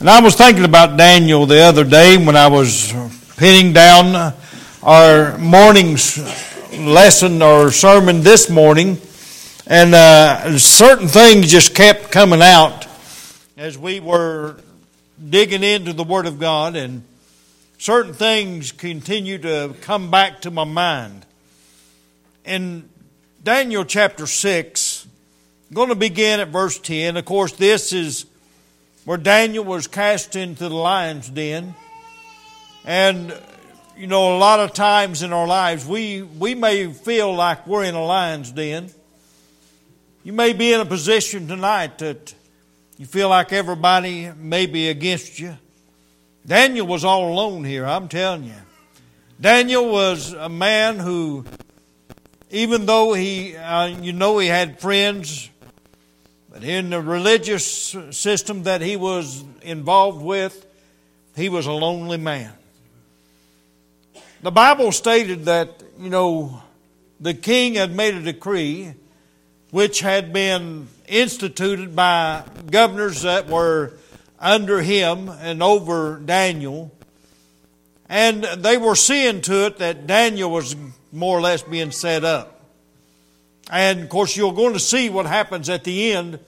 And I was thinking about Daniel the other day when I was pinning down our morning's lesson or sermon this morning. And uh, certain things just kept coming out as we were digging into the Word of God, and certain things continue to come back to my mind. In Daniel chapter 6, I'm going to begin at verse 10. Of course, this is where Daniel was cast into the lion's den. And, you know, a lot of times in our lives, we, we may feel like we're in a lion's den. You may be in a position tonight that you feel like everybody may be against you. Daniel was all alone here, I'm telling you. Daniel was a man who, even though he, uh, you know, he had friends but in the religious system that he was involved with, he was a lonely man. The Bible stated that, you know, the king had made a decree which had been instituted by governors that were under him and over Daniel. And they were seeing to it that Daniel was more or less being set up. And of course, you're going to see what happens at the end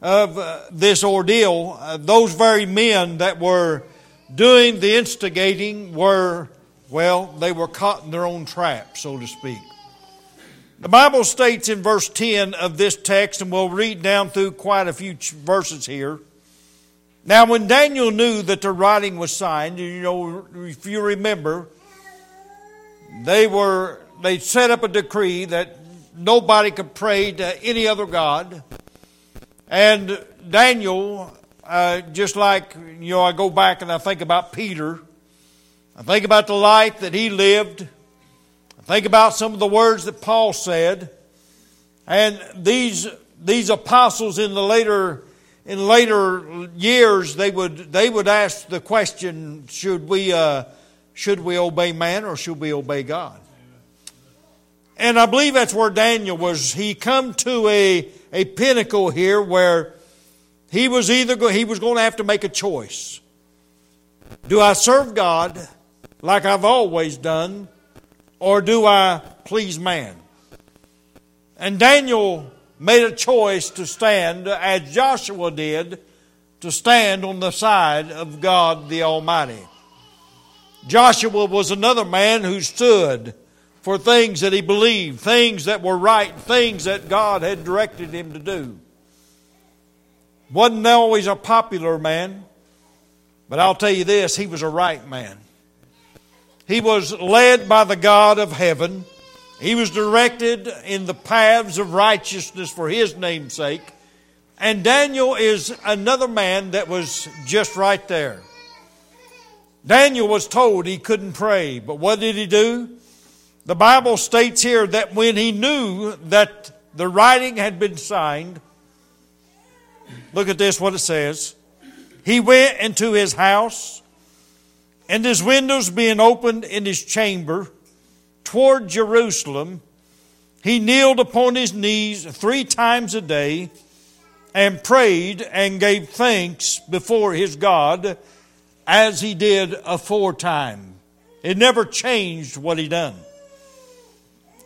of uh, this ordeal. Uh, those very men that were doing the instigating were, well, they were caught in their own trap, so to speak. The Bible states in verse 10 of this text, and we'll read down through quite a few verses here. Now, when Daniel knew that the writing was signed, you know, if you remember, they were, they set up a decree that nobody could pray to any other God. And Daniel, uh, just like, you know, I go back and I think about Peter, I think about the life that he lived, I think about some of the words that Paul said, and these, these apostles in the later, in later years, they would, they would ask the question, should we, uh, should we obey man or should we obey God? And I believe that's where Daniel was. He come to a, a pinnacle here where he was either go, he was going to have to make a choice. Do I serve God like I've always done, or do I please man? And Daniel made a choice to stand, as Joshua did, to stand on the side of God the Almighty. Joshua was another man who stood for things that he believed, things that were right, things that God had directed him to do. Wasn't always a popular man, but I'll tell you this, he was a right man. He was led by the God of heaven. He was directed in the paths of righteousness for his name's sake. And Daniel is another man that was just right there. Daniel was told he couldn't pray, but what did he do? The Bible states here that when he knew that the writing had been signed, look at this, what it says. He went into his house, and his windows being opened in his chamber toward Jerusalem, he kneeled upon his knees three times a day and prayed and gave thanks before his God as he did aforetime. It never changed what he done.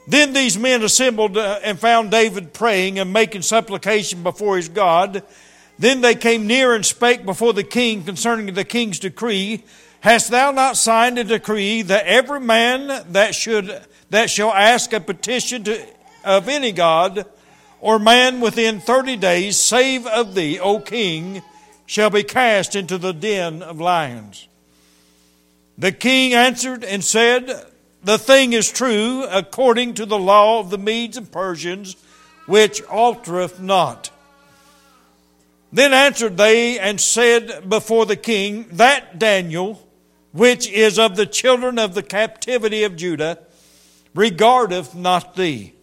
Then these men assembled uh, and found David praying and making supplication before his God. Then they came near and spake before the king concerning the king's decree. Hast thou not signed a decree that every man that should that shall ask a petition to, of any god or man within thirty days, save of thee, O king, shall be cast into the den of lions? The king answered and said, the thing is true according to the law of the Medes and Persians, which altereth not. Then answered they and said before the king, That Daniel, which is of the children of the captivity of Judah, regardeth not thee.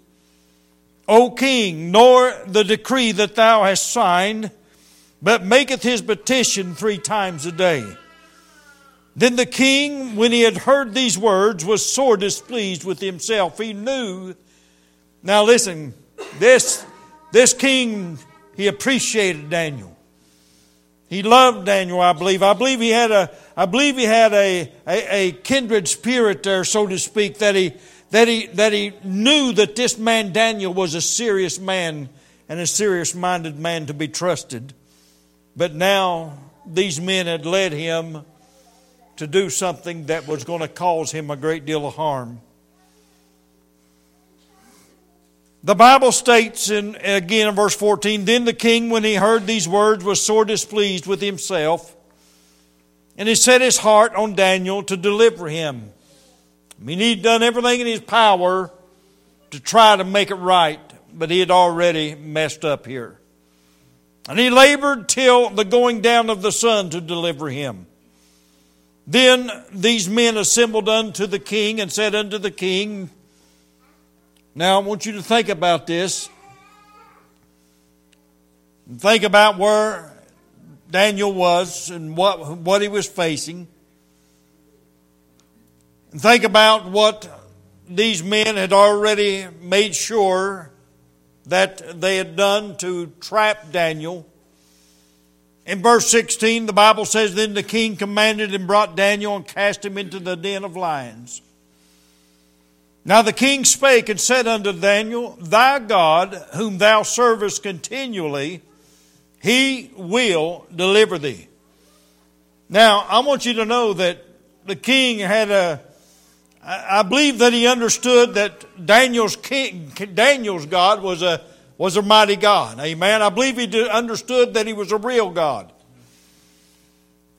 O king, nor the decree that thou hast signed, but maketh his petition three times a day. Then the king, when he had heard these words, was sore displeased with himself. He knew. Now listen, this, this king, he appreciated Daniel. He loved Daniel, I believe. I believe he had a, I believe he had a, a, a kindred spirit there, so to speak, that he, that he, that he knew that this man Daniel was a serious man and a serious minded man to be trusted. But now these men had led him to do something that was going to cause him a great deal of harm. The Bible states in, again in verse 14, Then the king, when he heard these words, was sore displeased with himself, and he set his heart on Daniel to deliver him. I mean, he'd done everything in his power to try to make it right, but he had already messed up here. And he labored till the going down of the sun to deliver him. Then these men assembled unto the king and said unto the king, now, I want you to think about this. Think about where Daniel was and what, what he was facing. And think about what these men had already made sure that they had done to trap Daniel. In verse 16, the Bible says, Then the king commanded and brought Daniel and cast him into the den of lions. Now the king spake and said unto Daniel, Thy God, whom thou servest continually, he will deliver thee. Now, I want you to know that the king had a, I believe that he understood that Daniel's king, Daniel's God was a, was a mighty God. Amen. I believe he understood that he was a real God.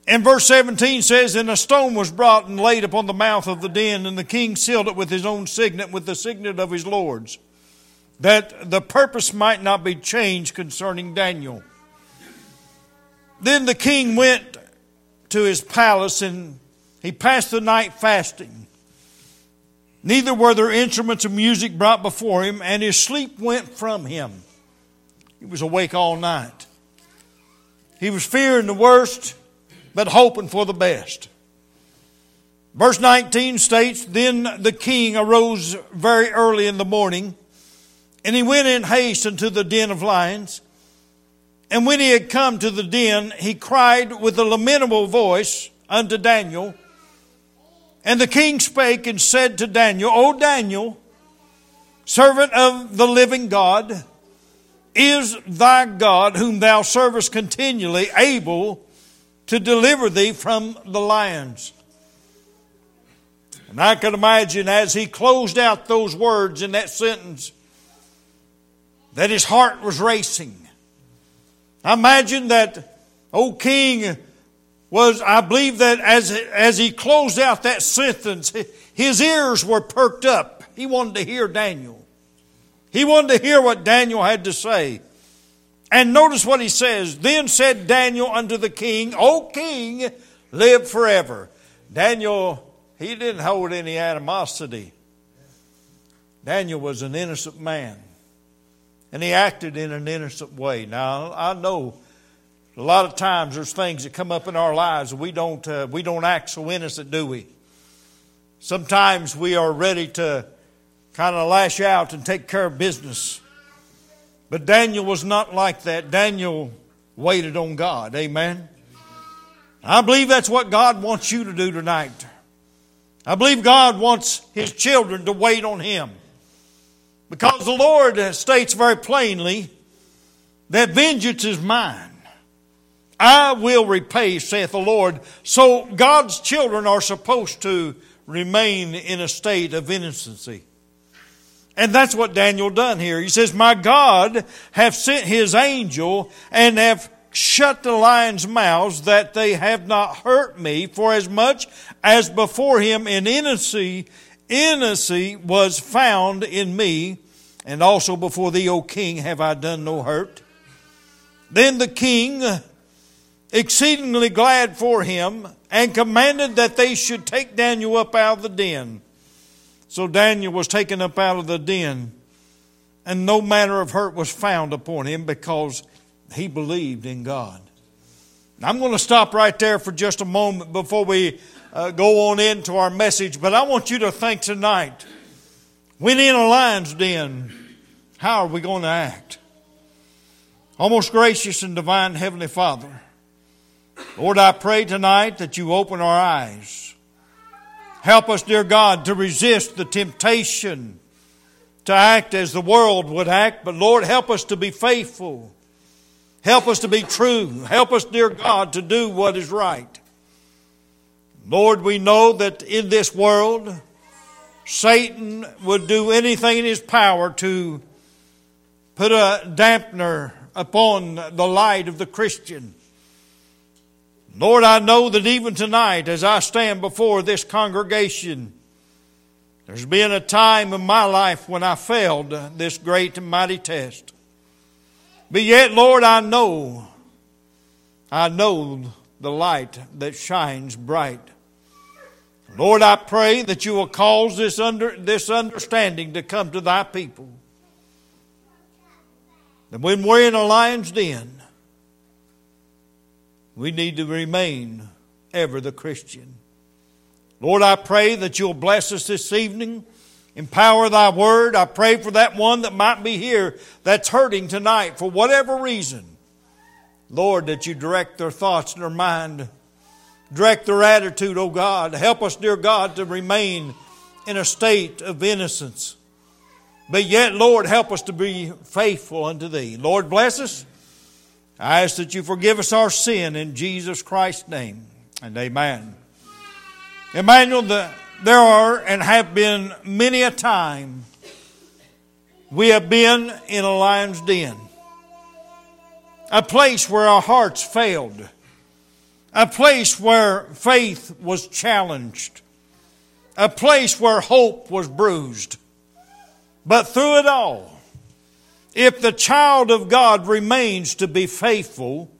And verse 17 says, And a stone was brought and laid upon the mouth of the den, and the king sealed it with his own signet, with the signet of his lords, that the purpose might not be changed concerning Daniel. Then the king went to his palace, and he passed the night fasting. Neither were there instruments of music brought before him, and his sleep went from him. He was awake all night. He was fearing the worst but hoping for the best. Verse 19 states Then the king arose very early in the morning, and he went in haste into the den of lions. And when he had come to the den, he cried with a lamentable voice unto Daniel. And the king spake and said to Daniel, O Daniel, servant of the living God, is thy God, whom thou servest continually, able to deliver thee from the lions. And I can imagine as he closed out those words in that sentence that his heart was racing. I imagine that O king was, I believe that as, as he closed out that sentence, his ears were perked up. He wanted to hear Daniel. He wanted to hear what Daniel had to say. And notice what he says. Then said Daniel unto the king, O king, live forever. Daniel, he didn't hold any animosity. Daniel was an innocent man. And he acted in an innocent way. Now, I know a lot of times there's things that come up in our lives we don't, uh, we don't act so innocent, do we? Sometimes we are ready to kind of lash out and take care of business. But Daniel was not like that. Daniel waited on God. Amen. I believe that's what God wants you to do tonight. I believe God wants His children to wait on Him. Because the Lord states very plainly that vengeance is mine. I will repay, saith the Lord. So God's children are supposed to remain in a state of innocency. And that's what Daniel done here. He says, My God hath sent his angel and have shut the lions' mouths that they have not hurt me, for as much as before him in innocency, innocency was found in me, and also before thee, O king, have I done no hurt. Then the king, exceedingly glad for him, and commanded that they should take Daniel up out of the den. So Daniel was taken up out of the den, and no manner of hurt was found upon him because he believed in God. I'm going to stop right there for just a moment before we uh, go on into our message, but I want you to think tonight when in a lion's den, how are we going to act? Almost gracious and divine Heavenly Father, Lord, I pray tonight that you open our eyes. Help us, dear God, to resist the temptation to act as the world would act, but Lord, help us to be faithful. Help us to be true. Help us, dear God, to do what is right. Lord, we know that in this world, Satan would do anything in his power to put a dampener upon the light of the Christian. Lord, I know that even tonight, as I stand before this congregation, there's been a time in my life when I failed this great and mighty test. But yet, Lord, I know, I know the light that shines bright. Lord, I pray that you will cause this, under, this understanding to come to thy people. That when we're in a lion's den, we need to remain ever the Christian. Lord, I pray that you'll bless us this evening. Empower thy word. I pray for that one that might be here that's hurting tonight for whatever reason. Lord, that you direct their thoughts and their mind Direct their attitude, O God. Help us, dear God, to remain in a state of innocence. But yet, Lord, help us to be faithful unto Thee. Lord, bless us. I ask that you forgive us our sin in Jesus Christ's name. And amen. Emmanuel, the, there are and have been many a time we have been in a lion's den, a place where our hearts failed a place where faith was challenged, a place where hope was bruised. But through it all, if the child of God remains to be faithful,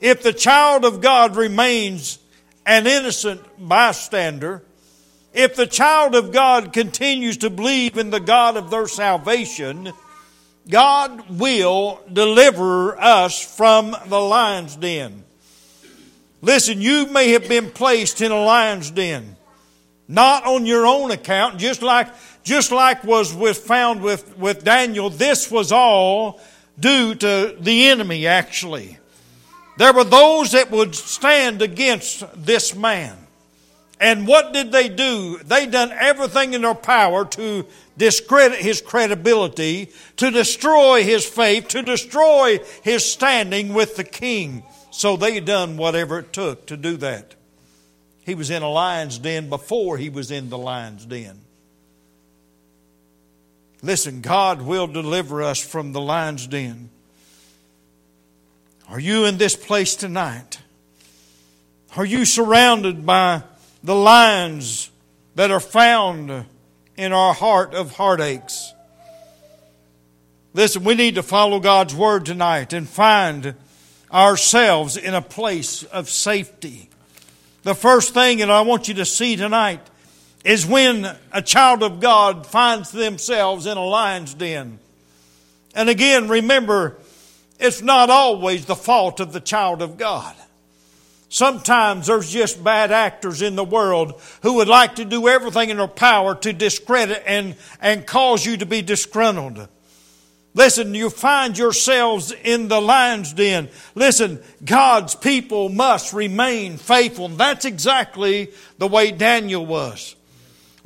if the child of God remains an innocent bystander, if the child of God continues to believe in the God of their salvation, God will deliver us from the lion's den. Listen, you may have been placed in a lion's den, not on your own account, just like, just like was with, found with, with Daniel. This was all due to the enemy, actually. There were those that would stand against this man. And what did they do? They done everything in their power to discredit his credibility, to destroy his faith, to destroy his standing with the king. So they done whatever it took to do that. He was in a lion's den before he was in the lion's den. Listen, God will deliver us from the lion's den. Are you in this place tonight? Are you surrounded by the lions that are found in our heart of heartaches? Listen, we need to follow God's word tonight and find ourselves in a place of safety. The first thing that I want you to see tonight is when a child of God finds themselves in a lion's den. And again, remember, it's not always the fault of the child of God. Sometimes there's just bad actors in the world who would like to do everything in their power to discredit and, and cause you to be disgruntled. Listen, you find yourselves in the lion's den. Listen, God's people must remain faithful. That's exactly the way Daniel was.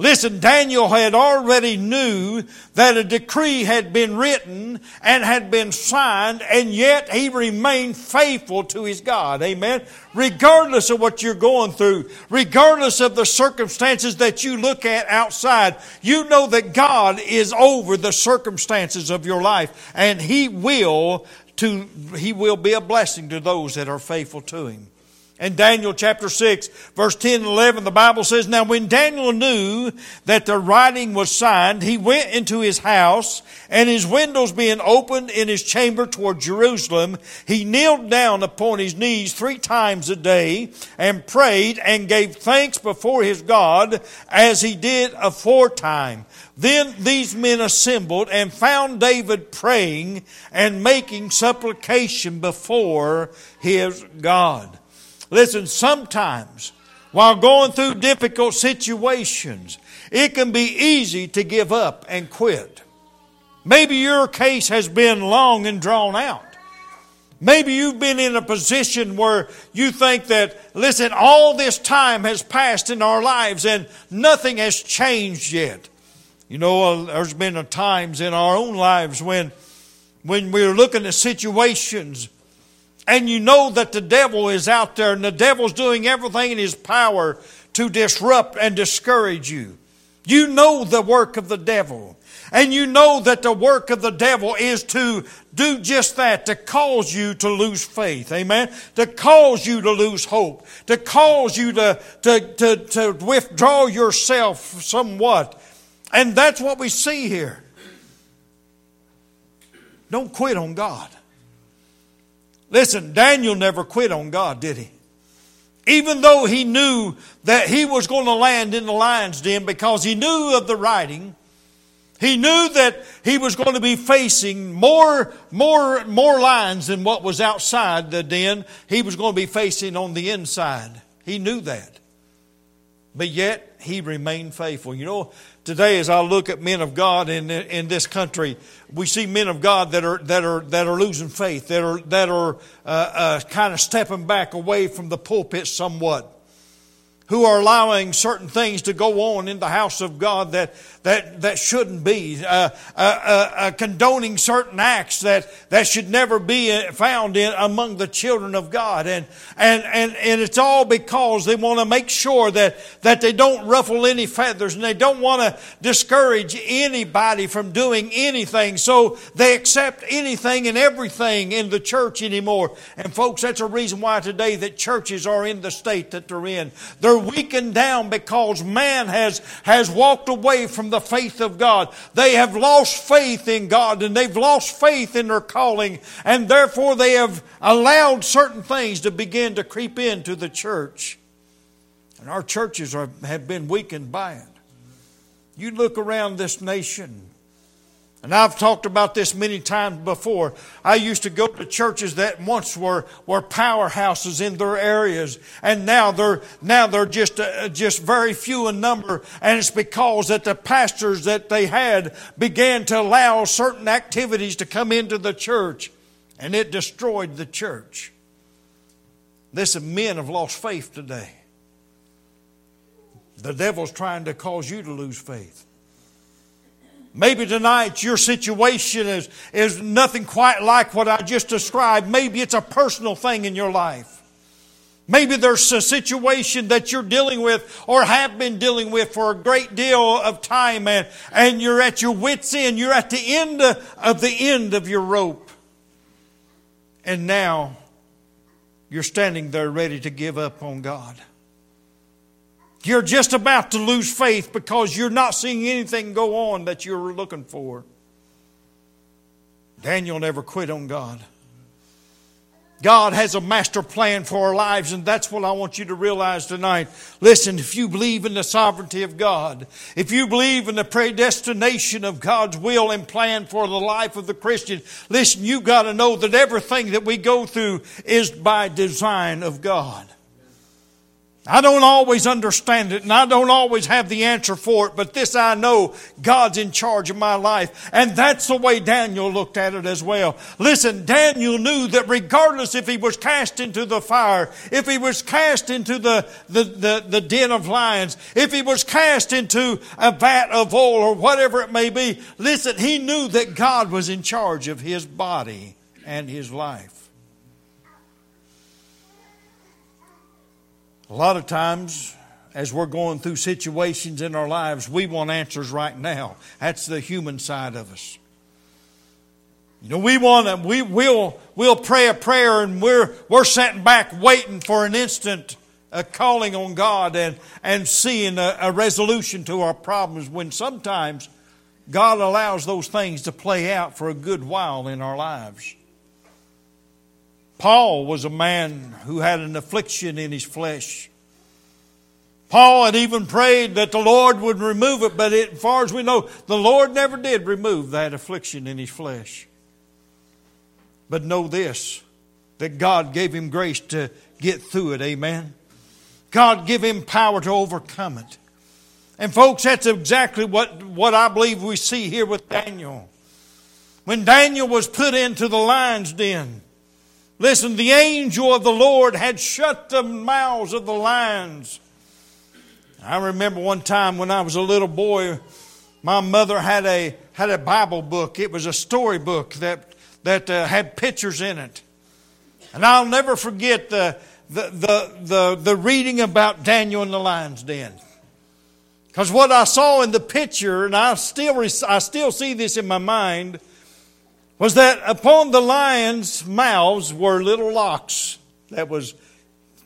Listen, Daniel had already knew that a decree had been written and had been signed, and yet he remained faithful to his God. Amen. Regardless of what you're going through, regardless of the circumstances that you look at outside, you know that God is over the circumstances of your life, and he will to, he will be a blessing to those that are faithful to him. In Daniel chapter 6, verse 10 and 11, the Bible says, Now when Daniel knew that the writing was signed, he went into his house, and his windows being opened in his chamber toward Jerusalem, he kneeled down upon his knees three times a day, and prayed and gave thanks before his God, as he did aforetime. Then these men assembled and found David praying and making supplication before his God. Listen, sometimes while going through difficult situations, it can be easy to give up and quit. Maybe your case has been long and drawn out. Maybe you've been in a position where you think that, listen, all this time has passed in our lives and nothing has changed yet. You know, uh, there's been times in our own lives when, when we're looking at situations and you know that the devil is out there and the devil's doing everything in his power to disrupt and discourage you. You know the work of the devil. And you know that the work of the devil is to do just that, to cause you to lose faith. Amen? To cause you to lose hope. To cause you to, to, to, to withdraw yourself somewhat. And that's what we see here. Don't quit on God. Listen, Daniel never quit on God, did he? Even though he knew that he was going to land in the lion's den because he knew of the writing, he knew that he was going to be facing more, more, more lions than what was outside the den. He was going to be facing on the inside. He knew that. But yet, he remained faithful. You know, today as I look at men of God in, in this country, we see men of God that are, that are, that are losing faith, that are, that are uh, uh, kind of stepping back away from the pulpit somewhat who are allowing certain things to go on in the house of God that, that, that shouldn't be, uh, uh, uh, uh condoning certain acts that, that should never be uh, found in, among the children of God. And, and, and, and it's all because they want to make sure that, that they don't ruffle any feathers and they don't want to discourage anybody from doing anything. So they accept anything and everything in the church anymore. And folks, that's a reason why today that churches are in the state that they're in. They're weakened down because man has, has walked away from the faith of God. They have lost faith in God and they've lost faith in their calling and therefore they have allowed certain things to begin to creep into the church. And our churches are, have been weakened by it. You look around this nation and I've talked about this many times before. I used to go to churches that once were, were powerhouses in their areas, and now they're, now they're just, uh, just very few in number, and it's because that the pastors that they had began to allow certain activities to come into the church, and it destroyed the church. Listen, men have lost faith today. The devil's trying to cause you to lose faith. Maybe tonight your situation is, is nothing quite like what I just described. Maybe it's a personal thing in your life. Maybe there's a situation that you're dealing with or have been dealing with for a great deal of time and, and you're at your wits' end. You're at the end of the end of your rope. And now you're standing there ready to give up on God. You're just about to lose faith because you're not seeing anything go on that you're looking for. Daniel never quit on God. God has a master plan for our lives, and that's what I want you to realize tonight. Listen, if you believe in the sovereignty of God, if you believe in the predestination of God's will and plan for the life of the Christian, listen, you've got to know that everything that we go through is by design of God. I don't always understand it and I don't always have the answer for it, but this I know God's in charge of my life. And that's the way Daniel looked at it as well. Listen, Daniel knew that regardless if he was cast into the fire, if he was cast into the, the, the, the den of lions, if he was cast into a vat of oil or whatever it may be, listen, he knew that God was in charge of his body and his life. A lot of times, as we're going through situations in our lives, we want answers right now. That's the human side of us. You know, we want to, we will, we'll pray a prayer and we're, we're sitting back waiting for an instant a calling on God and, and seeing a, a resolution to our problems when sometimes God allows those things to play out for a good while in our lives. Paul was a man who had an affliction in his flesh. Paul had even prayed that the Lord would remove it, but as far as we know, the Lord never did remove that affliction in his flesh. But know this that God gave him grace to get through it. Amen. God give him power to overcome it. And folks, that's exactly what, what I believe we see here with Daniel. When Daniel was put into the lion's den, Listen, the angel of the Lord had shut the mouths of the lions. I remember one time when I was a little boy, my mother had a had a Bible book. It was a story book that that uh, had pictures in it, and I'll never forget the the the the, the reading about Daniel in the lion's den. Because what I saw in the picture, and I still I still see this in my mind, was that upon the lions' mouths were little locks that was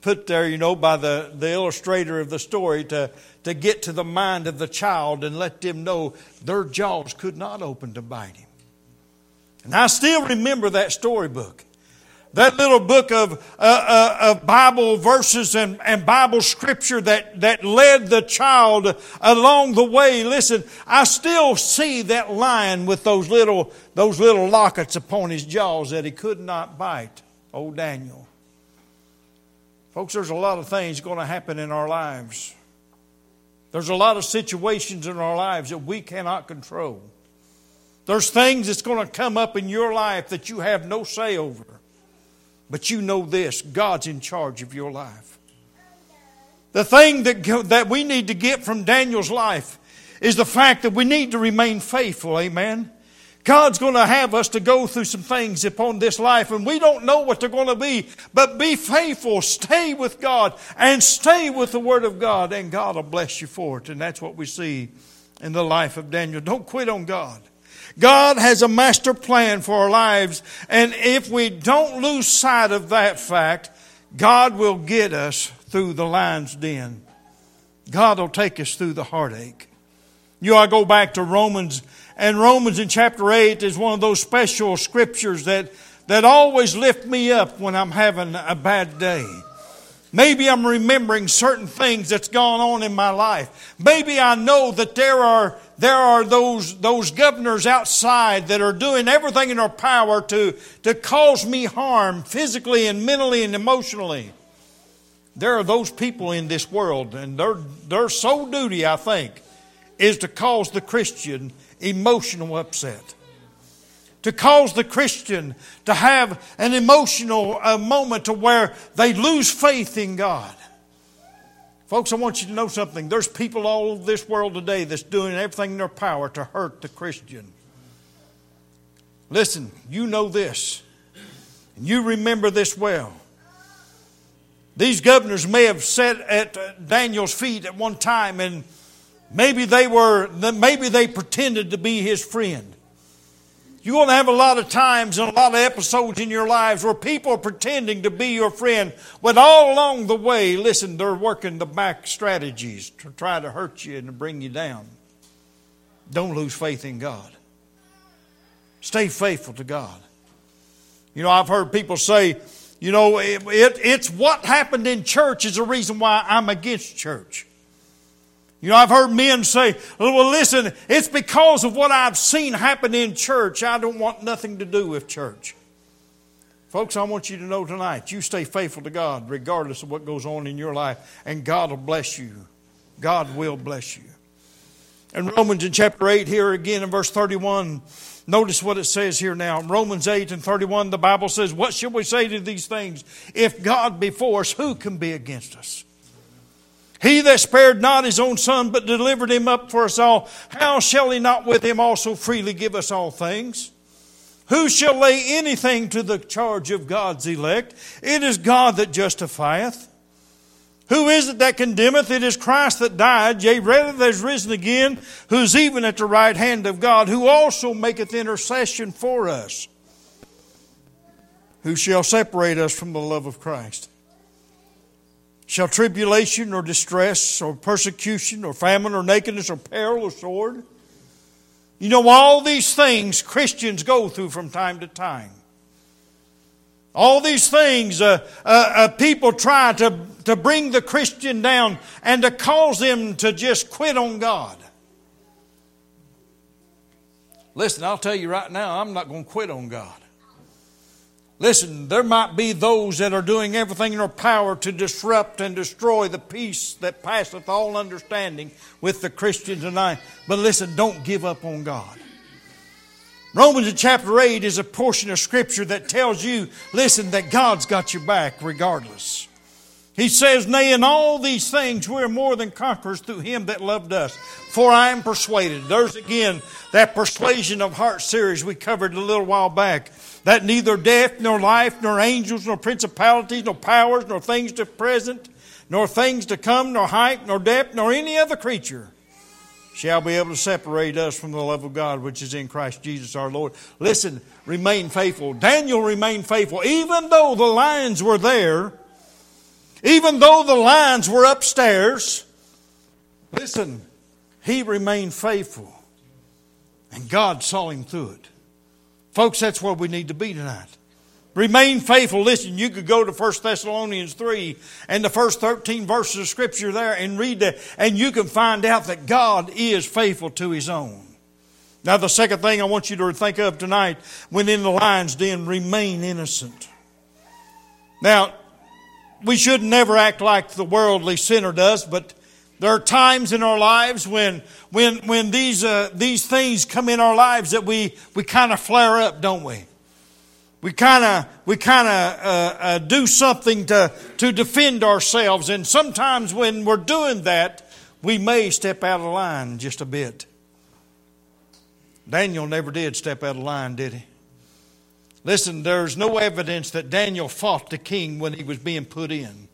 put there, you know, by the, the illustrator of the story to, to get to the mind of the child and let them know their jaws could not open to bite him. And I still remember that storybook. That little book of, uh, uh, of Bible verses and, and Bible scripture that, that led the child along the way. Listen, I still see that lion with those little, those little lockets upon his jaws that he could not bite. Old Daniel. Folks, there's a lot of things going to happen in our lives. There's a lot of situations in our lives that we cannot control. There's things that's going to come up in your life that you have no say over. But you know this God's in charge of your life. The thing that, that we need to get from Daniel's life is the fact that we need to remain faithful. Amen. God's going to have us to go through some things upon this life, and we don't know what they're going to be. But be faithful, stay with God, and stay with the Word of God, and God will bless you for it. And that's what we see in the life of Daniel. Don't quit on God. God has a master plan for our lives, and if we don't lose sight of that fact, God will get us through the lion's den. God will take us through the heartache. You know, I go back to Romans and Romans in chapter 8 is one of those special scriptures that, that always lift me up when I'm having a bad day. Maybe I'm remembering certain things that's gone on in my life. Maybe I know that there are, there are those, those governors outside that are doing everything in their power to, to cause me harm physically and mentally and emotionally. There are those people in this world, and their, their sole duty, I think, is to cause the Christian emotional upset. To cause the Christian to have an emotional uh, moment to where they lose faith in God. Folks, I want you to know something. There's people all over this world today that's doing everything in their power to hurt the Christian. Listen, you know this, and you remember this well. These governors may have sat at uh, Daniel's feet at one time and Maybe they were, maybe they pretended to be his friend. You're going to have a lot of times and a lot of episodes in your lives where people are pretending to be your friend, but all along the way, listen, they're working the back strategies to try to hurt you and to bring you down. Don't lose faith in God. Stay faithful to God. You know, I've heard people say, you know, it, it, it's what happened in church is the reason why I'm against church. You know, I've heard men say, well, listen, it's because of what I've seen happen in church. I don't want nothing to do with church. Folks, I want you to know tonight, you stay faithful to God regardless of what goes on in your life, and God will bless you. God will bless you. In Romans in chapter 8, here again in verse 31, notice what it says here now. In Romans 8 and 31, the Bible says, What shall we say to these things? If God be for us, who can be against us? He that spared not his own son, but delivered him up for us all, how shall he not with him also freely give us all things? Who shall lay anything to the charge of God's elect? It is God that justifieth. Who is it that condemneth? It is Christ that died, yea, rather that is risen again, who is even at the right hand of God, who also maketh intercession for us. Who shall separate us from the love of Christ? Shall tribulation or distress or persecution or famine or nakedness or peril or sword? You know, all these things Christians go through from time to time. All these things uh, uh, uh, people try to, to bring the Christian down and to cause them to just quit on God. Listen, I'll tell you right now, I'm not going to quit on God. Listen, there might be those that are doing everything in their power to disrupt and destroy the peace that passeth all understanding with the Christian tonight. But listen, don't give up on God. Romans chapter 8 is a portion of Scripture that tells you, listen, that God's got your back regardless. He says, Nay, in all these things we're more than conquerors through him that loved us. For I am persuaded. There's again that persuasion of heart series we covered a little while back. That neither death, nor life, nor angels, nor principalities, nor powers, nor things to present, nor things to come, nor height, nor depth, nor any other creature shall be able to separate us from the love of God which is in Christ Jesus our Lord. Listen, remain faithful. Daniel remained faithful. Even though the lions were there, even though the lions were upstairs, listen, he remained faithful. And God saw him through it. Folks, that's where we need to be tonight. Remain faithful. Listen, you could go to 1 Thessalonians 3 and the first 13 verses of Scripture there and read that, and you can find out that God is faithful to His own. Now, the second thing I want you to think of tonight when in the lion's den, remain innocent. Now, we should never act like the worldly sinner does, but there are times in our lives when, when, when these, uh, these things come in our lives that we, we kind of flare up, don't we? we kind of we kind of uh, uh, do something to to defend ourselves, and sometimes when we're doing that, we may step out of line just a bit. Daniel never did step out of line, did he? Listen, there's no evidence that Daniel fought the king when he was being put in.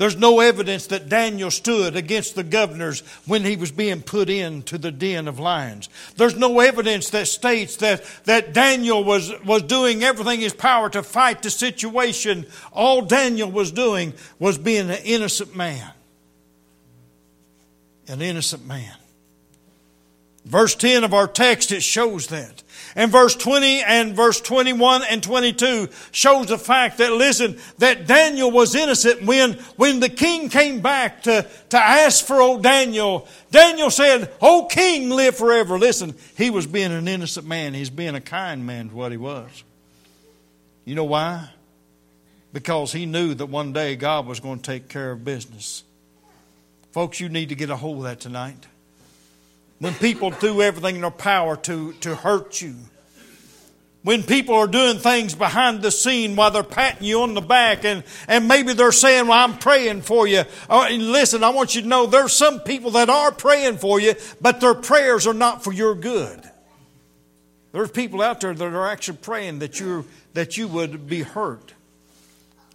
There's no evidence that Daniel stood against the governors when he was being put into the den of lions. There's no evidence that states that, that Daniel was, was doing everything in his power to fight the situation. All Daniel was doing was being an innocent man. An innocent man. Verse 10 of our text, it shows that. And verse 20 and verse 21 and 22 shows the fact that, listen, that Daniel was innocent when, when the king came back to, to ask for old Daniel. Daniel said, O king, live forever. Listen, he was being an innocent man. He's being a kind man to what he was. You know why? Because he knew that one day God was going to take care of business. Folks, you need to get a hold of that tonight. When people do everything in their power to, to hurt you. When people are doing things behind the scene while they're patting you on the back and, and maybe they're saying, well, I'm praying for you. Oh, listen, I want you to know there's some people that are praying for you, but their prayers are not for your good. There's people out there that are actually praying that you that you would be hurt.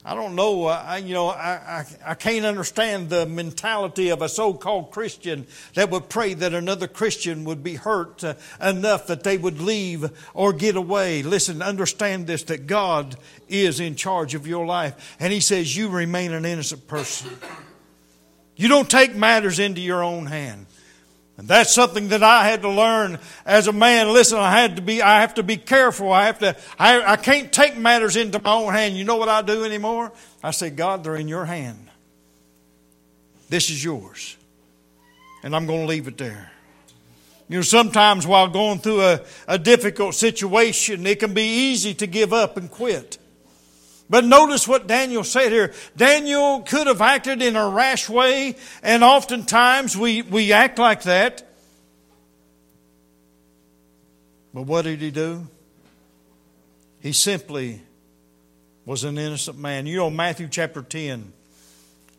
I don't know, I, you know, I, I, I can't understand the mentality of a so called Christian that would pray that another Christian would be hurt uh, enough that they would leave or get away. Listen, understand this that God is in charge of your life, and He says you remain an innocent person. You don't take matters into your own hand. And that's something that I had to learn as a man. Listen, I had to be, I have to be careful. I have to, I, I can't take matters into my own hand. You know what I do anymore? I say, God, they're in your hand. This is yours. And I'm going to leave it there. You know, sometimes while going through a, a difficult situation, it can be easy to give up and quit. But notice what Daniel said here. Daniel could have acted in a rash way, and oftentimes we, we act like that. But what did he do? He simply was an innocent man. You know, Matthew chapter 10.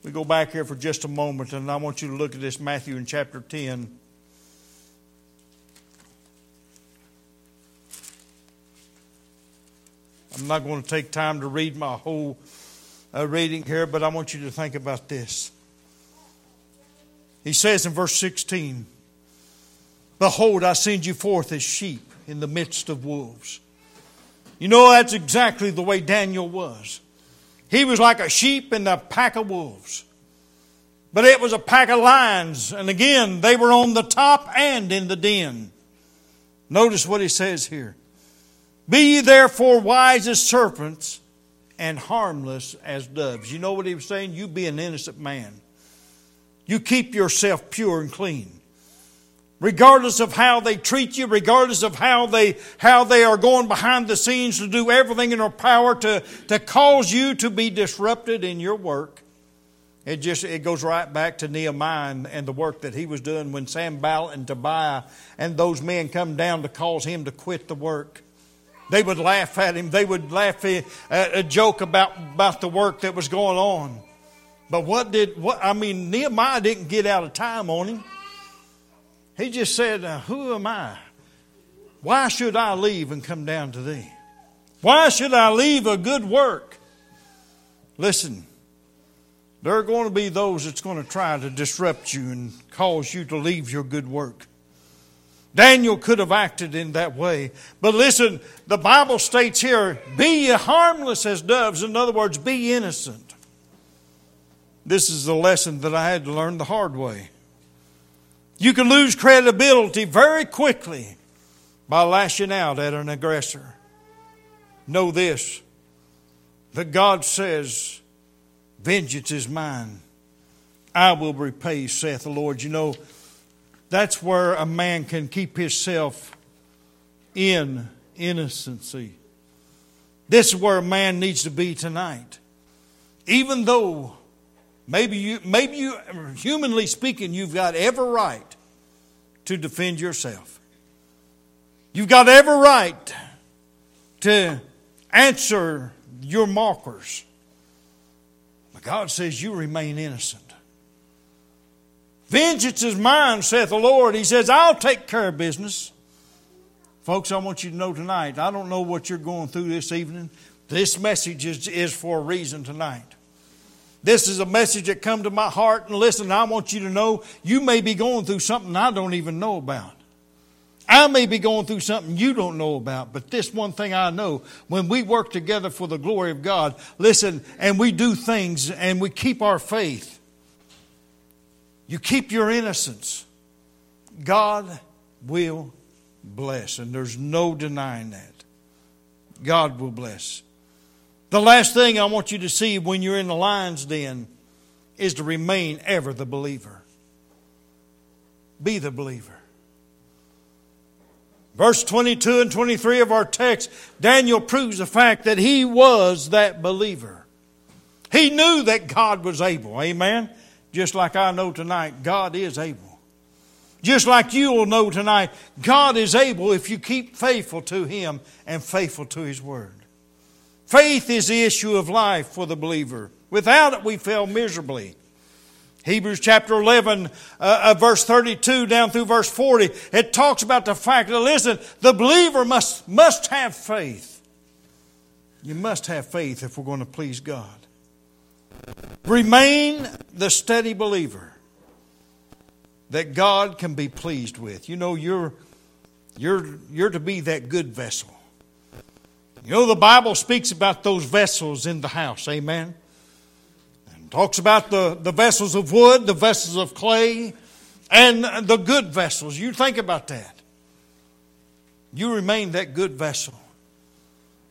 We go back here for just a moment, and I want you to look at this Matthew in chapter 10. I'm not going to take time to read my whole uh, reading here, but I want you to think about this. He says in verse 16, Behold, I send you forth as sheep in the midst of wolves. You know, that's exactly the way Daniel was. He was like a sheep in a pack of wolves. But it was a pack of lions, and again, they were on the top and in the den. Notice what he says here. Be ye therefore wise as serpents and harmless as doves. You know what he was saying? You be an innocent man. You keep yourself pure and clean. Regardless of how they treat you, regardless of how they, how they are going behind the scenes to do everything in their power to, to cause you to be disrupted in your work. It just it goes right back to Nehemiah and, and the work that he was doing when Sanballat and Tobiah and those men come down to cause him to quit the work. They would laugh at him. They would laugh at a joke about, about the work that was going on. But what did, what, I mean, Nehemiah didn't get out of time on him. He just said, Who am I? Why should I leave and come down to thee? Why should I leave a good work? Listen, there are going to be those that's going to try to disrupt you and cause you to leave your good work. Daniel could have acted in that way. But listen, the Bible states here, be ye harmless as doves. In other words, be innocent. This is the lesson that I had to learn the hard way. You can lose credibility very quickly by lashing out at an aggressor. Know this that God says, Vengeance is mine. I will repay, saith the Lord. You know, that's where a man can keep himself in innocency. This is where a man needs to be tonight. Even though maybe you, maybe you, humanly speaking, you've got every right to defend yourself. You've got every right to answer your mockers. But God says you remain innocent. Vengeance is mine, saith the Lord. He says, I'll take care of business. Folks, I want you to know tonight, I don't know what you're going through this evening. This message is, is for a reason tonight. This is a message that come to my heart. And listen, I want you to know you may be going through something I don't even know about. I may be going through something you don't know about, but this one thing I know when we work together for the glory of God, listen, and we do things and we keep our faith, you keep your innocence, God will bless. And there's no denying that. God will bless. The last thing I want you to see when you're in the lion's den is to remain ever the believer. Be the believer. Verse 22 and 23 of our text, Daniel proves the fact that he was that believer. He knew that God was able. Amen. Just like I know tonight, God is able. Just like you will know tonight, God is able if you keep faithful to Him and faithful to His Word. Faith is the issue of life for the believer. Without it, we fail miserably. Hebrews chapter 11, uh, uh, verse 32 down through verse 40, it talks about the fact that, listen, the believer must, must have faith. You must have faith if we're going to please God. Remain the steady believer that God can be pleased with. You know, you're, you're, you're to be that good vessel. You know, the Bible speaks about those vessels in the house. Amen. And talks about the, the vessels of wood, the vessels of clay, and the good vessels. You think about that. You remain that good vessel.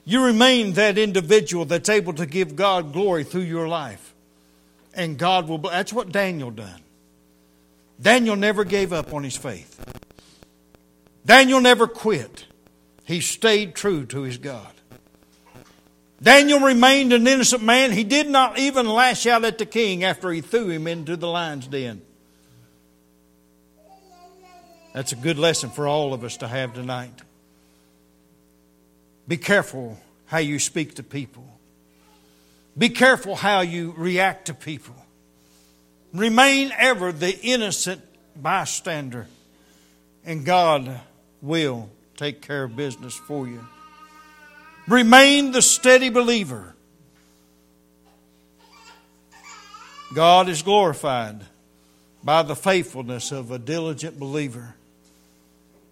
You remain that individual that's able to give God glory through your life. And God will, that's what Daniel done. Daniel never gave up on his faith. Daniel never quit. He stayed true to his God. Daniel remained an innocent man. He did not even lash out at the king after he threw him into the lion's den. That's a good lesson for all of us to have tonight. Be careful how you speak to people. Be careful how you react to people. Remain ever the innocent bystander, and God will take care of business for you. Remain the steady believer. God is glorified by the faithfulness of a diligent believer.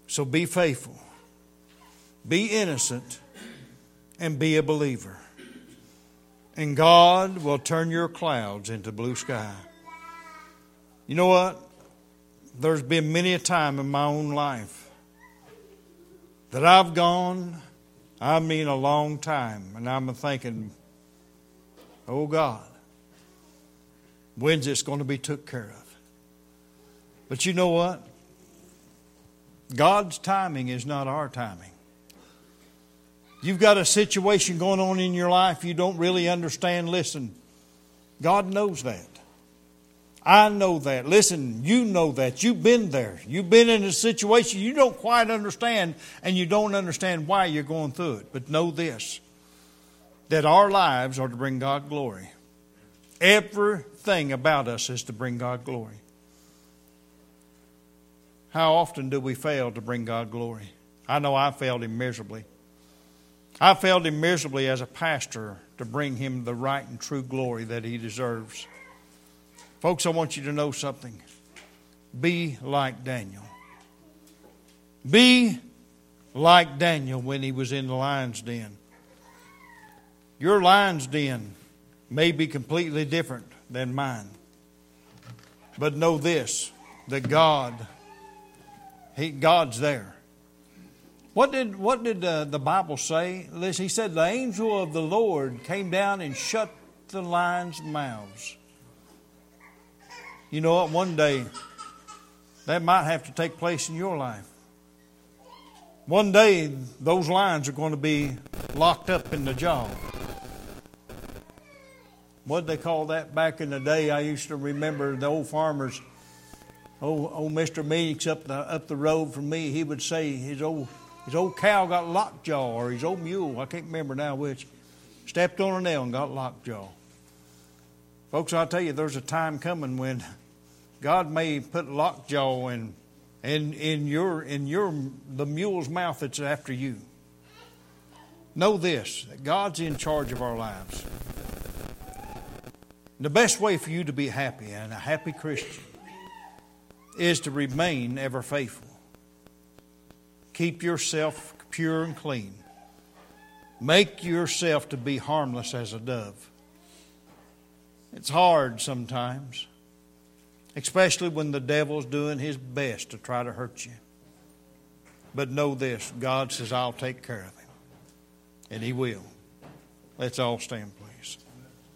So be faithful, be innocent, and be a believer. And God will turn your clouds into blue sky. You know what? There's been many a time in my own life that I've gone, I mean a long time, and I'm thinking, oh God, when's this going to be took care of? But you know what? God's timing is not our timing. You've got a situation going on in your life you don't really understand. Listen, God knows that. I know that. Listen, you know that. You've been there. You've been in a situation you don't quite understand, and you don't understand why you're going through it. But know this that our lives are to bring God glory. Everything about us is to bring God glory. How often do we fail to bring God glory? I know I failed him miserably. I failed him miserably as a pastor to bring him the right and true glory that he deserves. Folks, I want you to know something. Be like Daniel. Be like Daniel when he was in the lion's den. Your lion's den may be completely different than mine. But know this that God, he, God's there. What did, what did uh, the Bible say? He said, The angel of the Lord came down and shut the lions' mouths. You know what? One day, that might have to take place in your life. One day, those lions are going to be locked up in the jaw. What did they call that back in the day? I used to remember the old farmers. Old, old Mr. Meeks up the up the road from me, he would say his old his old cow got lockjaw, or his old mule, I can't remember now which, stepped on a nail and got lockjaw. Folks, I'll tell you, there's a time coming when God may put lockjaw in, in, in, your, in your, the mule's mouth that's after you. Know this that God's in charge of our lives. The best way for you to be happy and a happy Christian is to remain ever faithful. Keep yourself pure and clean. Make yourself to be harmless as a dove. It's hard sometimes, especially when the devil's doing his best to try to hurt you. But know this God says, I'll take care of him. And he will. Let's all stand, please.